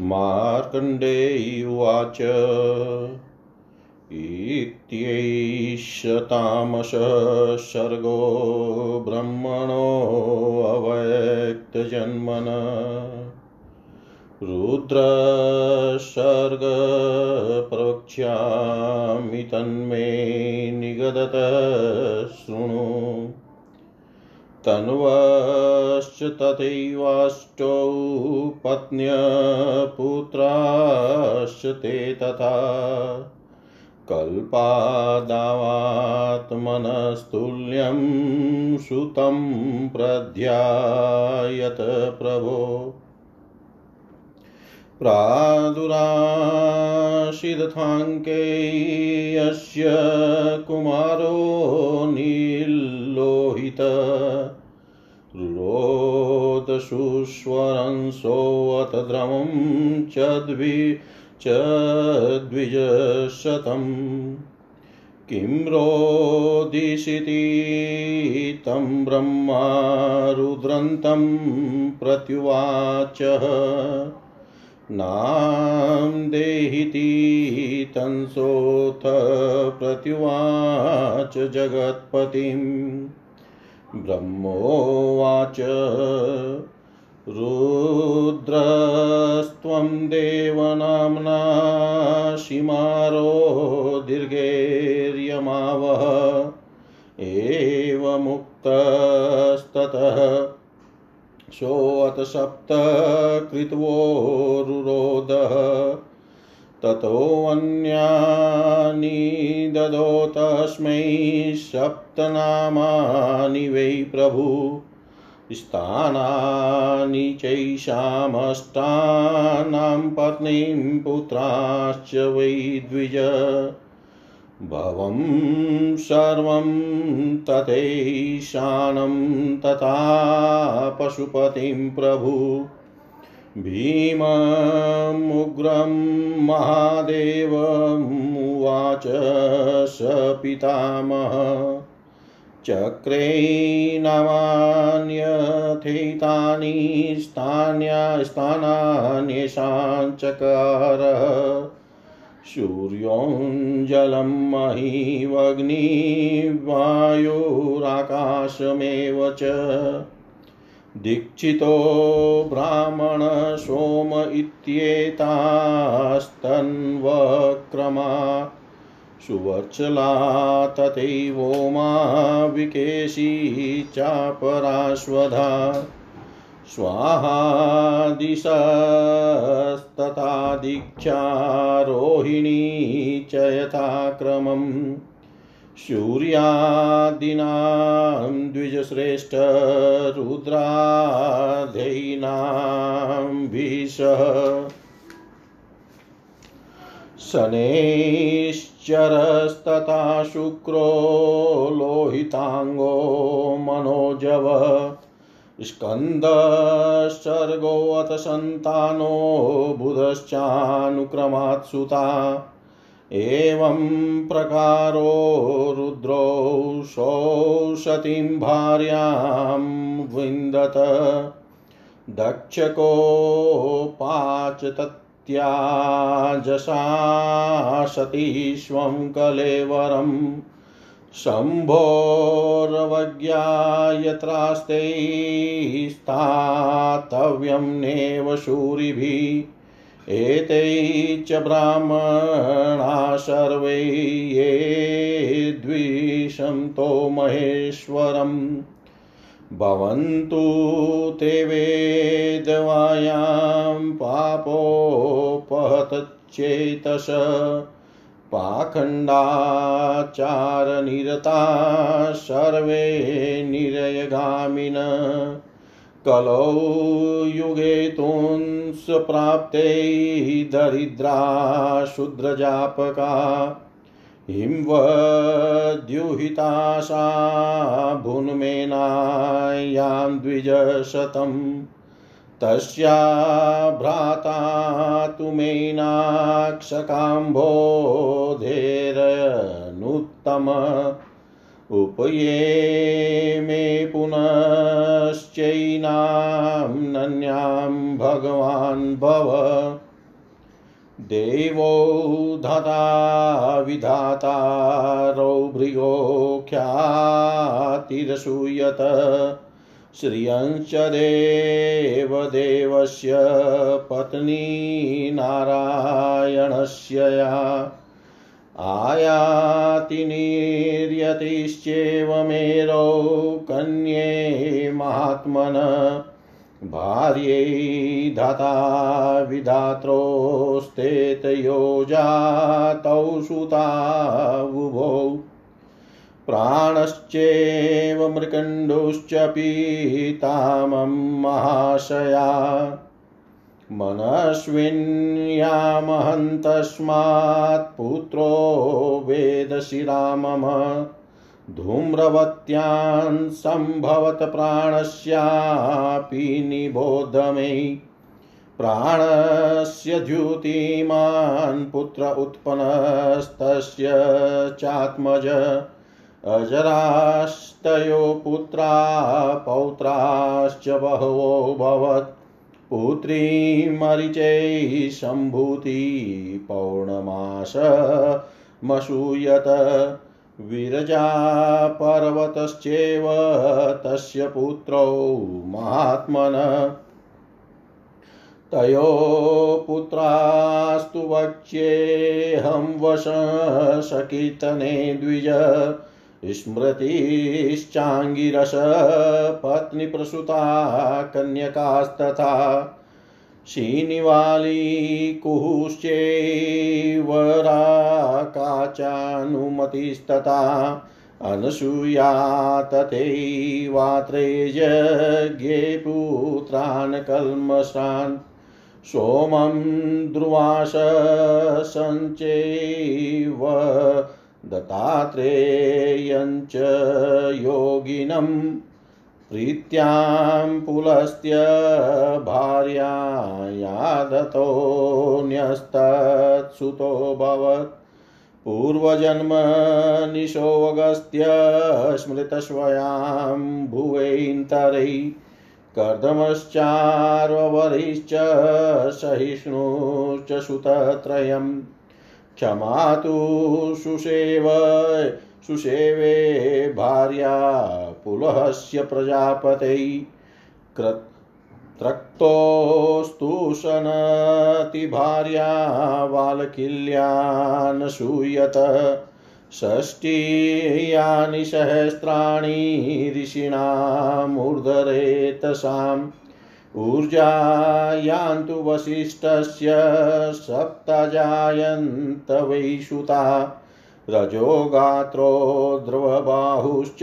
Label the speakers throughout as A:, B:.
A: मार्कण्डेय उवाच इत्यैष तामसः सर्गो ब्रह्मणोऽव्यक्तजन्मन रुद्रसर्गप्रवक्ष्यामि तन्मे निगदत शृणु। तन्वश्च तथैवाष्टौ पत्न्यपुत्राश्च ते तथा कल्पादावात्मनस्तुल्यं सुतं प्रध्यायत प्रभो। प्रादुराशिदथाङ्के यस्य कुमारो नील्लोहित। द्रवं च द्वि च द्विजशतम्। किं रोदिशिति तं ब्रह्मा रुद्रन्तं प्रत्युवाचः। नाम देहिति तंसोऽथ प्रत्युवाच जगत्पतिम्। ब्रह्मोवाच रुद्रस्त्वं देवनाम्ना शिमारो दीर्घैर्यमावः एवमुक्तस्ततः सोऽत सप्त कृत्वोरुरोधः ततोऽन्यानि ददो तस्मै सप्तनामानि वै प्रभु। स्थानानि चैषामष्टानां पत्नीं पुत्राश्च वै द्विज। भवं सर्वं तथैशानं तथा पशुपतिं प्रभु। भीममुग्रं महादेवमुवाच स पितामह। चक्रे नवान्यथैतानि स्थान्या स्थानान्येषां चकार सूर्योञ्जलं च। दीक्षितो ब्राह्मण सोम इत्येतास्तन्वक्रमा। सुवत्सला तथैवोमा विकेशी चापराश्वधा। स्वाहादिशस्तथा दीक्षा रोहिणी च यथाक्रमम्। सूर्यादीनां द्विजश्रेष्ठ रुद्राधैनां भीषः शनैश्चरस्तथा शुक्रो लोहिताङ्गो मनोजव। स्कन्दश्चर्गोऽथ सन्तानो बुधश्चानुक्रमात् सुता एवं प्रकारो रुद्रो सौषतीं भार्यां विन्दत। दक्षकोपाच तत्याजसा सतीष्वं कलेवरम् शम्भोरवज्ञा यत्रास्ते स्थातव्यं नेव शूरिभिः एते च ब्राह्मणा ये द्विषन्तो महेश्वरम् भवन्तु ते वेदवायां पापोपहतचेतस पाखण्डाचारनिरता सर्वे निरयगामिन। कलौ युगे तुंसप्राप्ते दरिद्रा शूद्रजापका हिंवद्युहिताशा भुन्मेनायां द्विजशतम् तस्या भ्राता तु मेनाक्षकाम्भोधेरनुत्तम। उपये मे पुनः नन्यां भगवान् भव। देवो धता विधातारौ भृगोख्यातिरसूयत श्रियञ्च देवदेवस्य पत्नी नारायणस्य या। आयाति निर्यतिश्चेवमेरौ कन्ये महात्मन। भार्यै धाता विधात्रोस्तेतयो जातौ सुतावुभौ। प्राणश्चेव मृकण्डुश्च पीतामं महाशया। मनस्विन्यामहन्तस्मात् पुत्रो वेदशिरामम धूम्रवत्यान् सम्भवत प्राणस्यापि निबोध मे। प्राणस्य द्युतिमान् पुत्र उत्पन्नस्तस्य चात्मज। अजरास्तयो पुत्रा पौत्राश्च बहवोऽभवत् पुत्री मरिचैः सम्भूति पौर्णमासमसूयत विरजा पर्वतश्चेव तस्य पुत्रौ महात्मन। तयो पुत्रास्तु वक्ष्येऽहं वश सकीर्तने द्विज स्मृतिश्चाङ्गिरस पत्नीप्रसूता कन्यकास्तथा। शीनिवाली कुहुश्चैवराकाचानुमतिस्तथा अनसूया तथैवात्रेयज्ञे पुत्रान् कल्मषान् सोमं ध्रुवास सञ्चैव दत्तात्रेयञ्च योगिनं प्रीत्यां पुलस्त्य भार्यायादतोऽन्यस्तत्सुतोऽभवत् पूर्वजन्मनिशोऽगस्त्य स्मृतस्वयां भुवैन्तरै कर्दमश्चार्वरिश्च सहिष्णुश्च सुतत्रयम्। क्षमा तु सुसेव सुसेवे भार्या पुलहस्य प्रजापतै त्रक्तोस्तु सनति भार्या वालकिल्यान् सूयत षष्टियानि सहस्राणि ऋषीणामूर्धरेतसाम् ऊर्जायान्तु वसिष्ठस्य सप्तजायन्त वैशुता रजो गात्रो ध्रुवबाहुश्च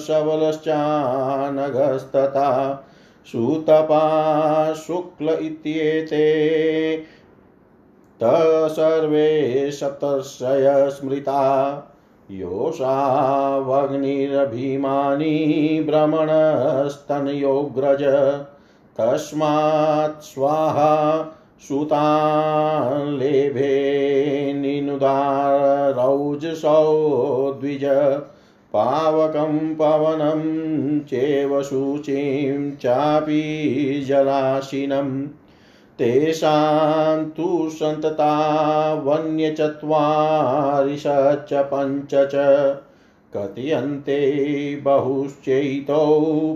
A: सबलश्चानघस्तथा सुतपा शुक्ल इत्येते तर्वे सप्तर्षय स्मृता। योषावग्निरभिमानी भ्रमणस्तनयोग्रज तस्मात् स्वाहा सुतान् लेभे निनुदारौजसौ द्विज पावकं पवनं चेव शुचिं चापि जलाशिनम् तेषां तु सन्तता वन्यचत्वारिशच्च पञ्च च कथयन्ते बहुश्चैतौ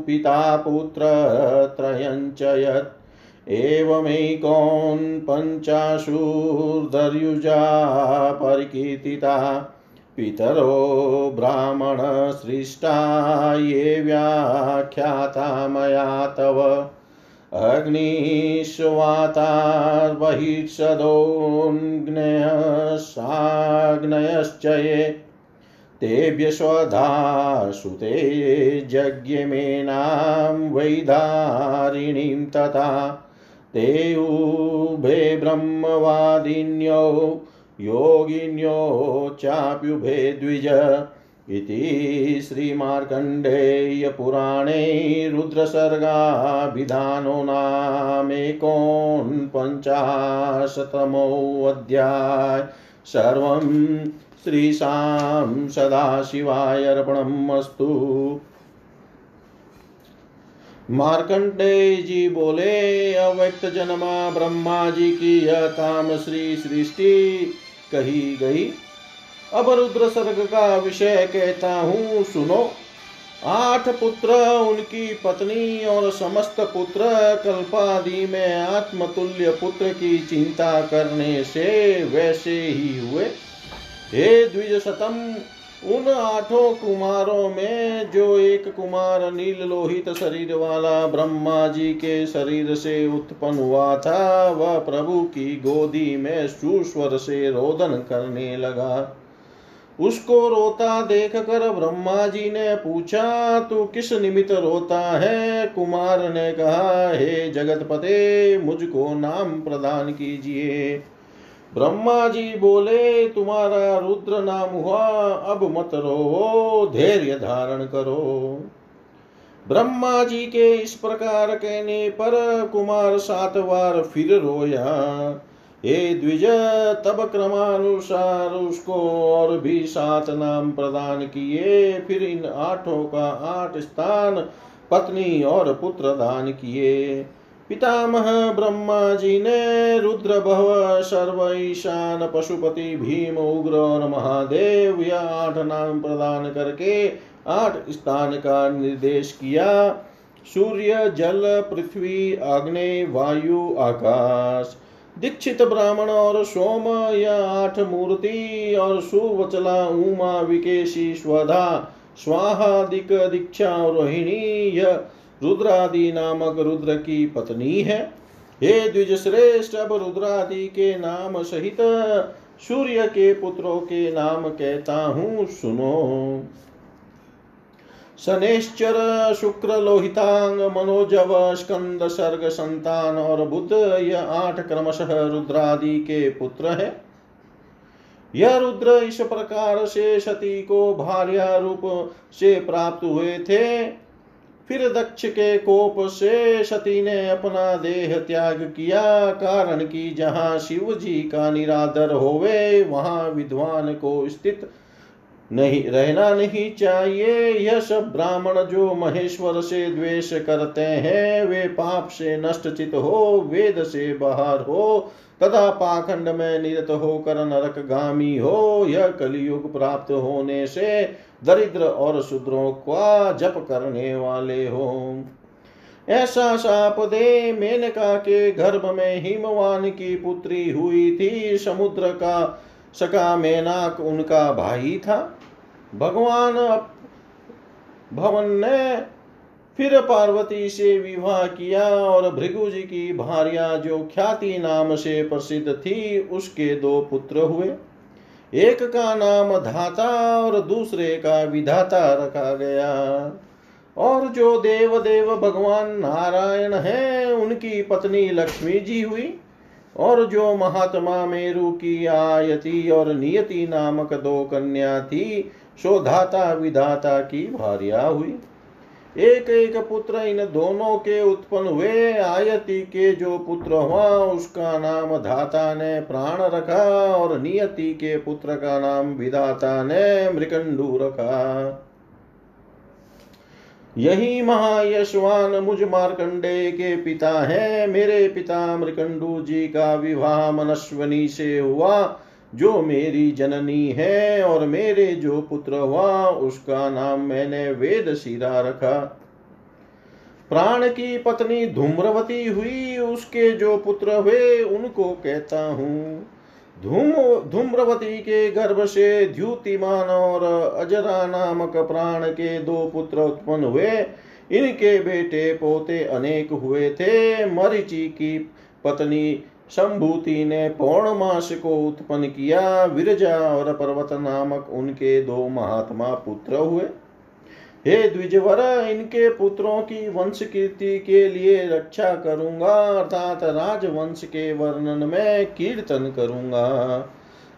A: पिता पुत्रत्रयञ्च यत् एवमैकोन् पञ्चाशुर्धर्युजा परिकीर्तिता, पितरो ब्राह्मणसृष्टा ये व्याख्याता मया तव। अग्निष्वातार्बहिषदोऽग्नयश्च ये तेभ्य स्वधासुते जज्ञमेनां वैधारिणीं तथा। ते उभे ब्रह्मवादिन्यो योगिन्यो चाप्युभे द्विज इति श्रीमार्कण्डेयपुराणे रुद्रसर्गाभिधानो नामेकोनपञ्चाशतमोऽध्याय सर्वं श्रीशां सदाशिवाय अस्तु। मार्कंडेय जी बोले, अव्यक्त जन्मा ब्रह्मा जी की यह काम श्री सृष्टि कही गई। अब रुद्र सर्ग का विषय कहता हूँ, सुनो। आठ पुत्र, उनकी पत्नी और समस्त पुत्र कल्पादि में आत्मतुल्य पुत्र की चिंता करने से वैसे ही हुए। हे द्विज सतम उन आठों कुमारों में जो एक कुमार नील लोहित शरीर वाला ब्रह्मा जी के शरीर से उत्पन्न हुआ था, वह प्रभु की गोदी में सुस्वर से रोदन करने लगा। उसको रोता देख कर ब्रह्मा जी ने पूछा, तू किस निमित्त रोता है? कुमार ने कहा, हे जगत पते मुझको नाम प्रदान कीजिए। ब्रह्मा जी बोले, तुम्हारा रुद्र नाम हुआ, अब मत रो धैर्य धारण करो। ब्रह्मा जी के इस प्रकार कहने पर कुमार सात बार फिर रोया। हे द्विज, तब क्रमानुसार उसको और भी सात नाम प्रदान किए, फिर इन आठों का आठ स्थान पत्नी और पुत्र दान किए। पितामह ब्रह्मा जी ने रुद्र भव सर्व ईशान पशुपति भीम उग्र और महादेव यह आठ नाम प्रदान करके आठ स्थान का निर्देश किया। सूर्य, जल, पृथ्वी अग्नि वायु, आकाश। दीक्षित ब्राह्मण और सोम, या आठ मूर्ति और सुवचला उमा विकेशी, स्वधा स्वाहादिक दीक्षा रोहिणी यह रुद्रादि नामक रुद्र की पत्नी है। हे द्विज श्रेष्ठ अब रुद्रादि के नाम सहित सूर्य के पुत्रों के नाम कहता हूँ, सुनो। शनेश्चर, शुक्र, लोहितांग, मनोजव, स्कंद, सर्ग, संतान और बुद्ध यह आठ क्रमशः रुद्रादि के पुत्र है। यह रुद्र इस प्रकार से सती को भार्या रूप से प्राप्त हुए थे। फिर दक्ष के कोप से सती ने अपना देह त्याग किया। कारण कि जहाँ शिव जी का निरादर होवे, वहाँ विद्वान को स्थित नहीं, रहना नहीं चाहिए। यह सब ब्राह्मण जो महेश्वर से द्वेष करते हैं, वे पाप से नष्ट चित हो, वेद से बाहर हो, तथा पाखंड में निरत होकर नरक गामी हो। यह कलयुग प्राप्त होने से दरिद्र और शूद्रों का जप करने वाले हो। ऐसा साप दे मेनका के गर्भ में हिमवान की पुत्री हुई थी, समुद्र का सका मेनाक उनका भाई था। भगवान भवन ने फिर पार्वती से विवाह किया और भृगुजी की भार्या जो ख्याति नाम से प्रसिद्ध थी, उसके दो पुत्र हुए। एक का नाम धाता और दूसरे का विधाता रखा गया। और जो देव देव भगवान नारायण हैं, उनकी पत्नी लक्ष्मी जी हुई, और जो महात्मा मेरु की आयति और नियति नामक दो कन्या थी, सो धाता विधाता की भार्या हुई। एक एक पुत्र इन दोनों के उत्पन्न हुए। आयति के जो पुत्र हुआ, उसका नाम धाता ने प्राण रखा और नियति के पुत्र का नाम विधाता ने मृकंडू रखा। यही महायशवान मुझ मार्कंडे के पिता हैं। मेरे पिता मृकंडू जी का विवाह मनस्वनी से हुआ। जो मेरी जननी है और मेरे जो पुत्र हुआ, उसका नाम मैंने वेद शिरा रखा। प्राण की पत्नी धूम्रवती हुई, उसके जो पुत्र हुए, उनको कहता हूँ, धूम, धूम्रवती के गर्भ से द्युतिमान और अजरा नामक प्राण के दो पुत्र उत्पन्न हुए। इनके बेटे पोते अनेक हुए थे। मरिची की पत्नी संभूति ने पौर्णमास को उत्पन्न किया। विरजा और पर्वत नामक उनके दो महात्मा पुत्र हुए। हे द्विजवर, इनके पुत्रों की वंश कीर्ति के लिए रक्षा करूँगा, अर्थात राजवंश के वर्णन में कीर्तन करूँगा।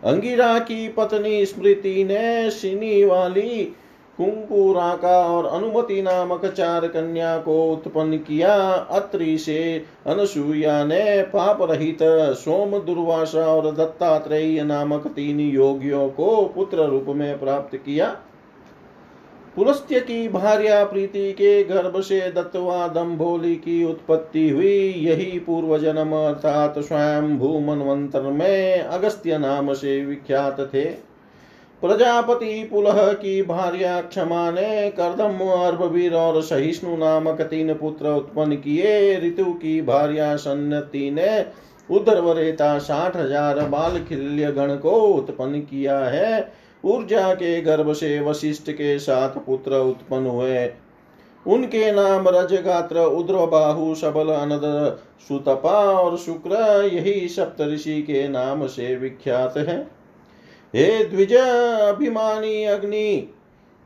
A: अंगिरा की पत्नी स्मृति ने सिनी वाली कुंकुराका और अनुमति नामक चार कन्या को उत्पन्न किया। अत्रि से अनसुईया ने पाप रहित सोम दुर्वासा और दत्तात्रेय नामक तीन योगियों को पुत्र रूप में प्राप्त किया। पुलस्त्य की भार्या प्रीति के गर्भ से दत्तवा दम्भोली की उत्पत्ति हुई। यही पूर्व जन्म अर्थात स्वयं भूमन्वंतर में अगस्त्य नाम से विख्यात थे। प्रजापति पुलह की भार्या क्षमा ने कर्दम अर्भवीर और सहिष्णु नामक तीन पुत्र उत्पन्न किए। ऋतु की भार्या सन्नति ने उदरवरेता साठ हज़ार बाल खिल्य गण को उत्पन्न किया है। ऊर्जा के गर्भ से वशिष्ठ के साथ पुत्र उत्पन्न हुए। उनके नाम रजगात्र उद्रबाहु सबल अनद सुतपा और शुक्र, यही सप्त ऋषि के नाम से विख्यात है। हे द्विज अभिमानी अग्नि,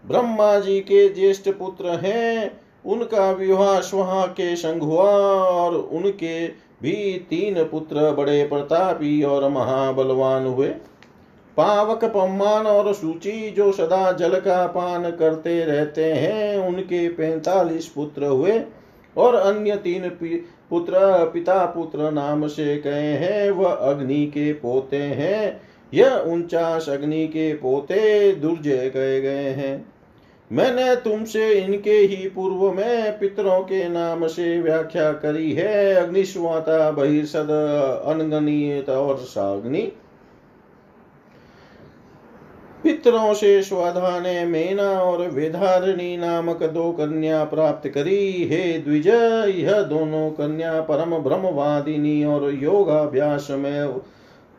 A: ब्रह्मा जी के ज्येष्ठ पुत्र हैं, उनका विवाह स्वहा के संग हुआ और उनके भी तीन पुत्र बड़े प्रतापी और महाबलवान हुए। पावक पम्मान और सूची जो सदा जल का पान करते रहते हैं, उनके पैतालीस पुत्र हुए और अन्य तीन पुत्र, पिता पुत्र नाम से कहे हैं, वह अग्नि के पोते हैं। यह उनचास अग्नि के पोते दुर्जय कहे गए हैं। मैंने तुमसे इनके ही पूर्व में पितरों के नाम से व्याख्या करी है। अग्निश्वाता बहिर्सद, अनगणित और साग्नि। पितरों से स्वाधा ने मेना और वेधारिणी नामक दो कन्या प्राप्त करी। हे द्विज यह दोनों कन्या परम ब्रह्मवादिनी और योगाभ्यास में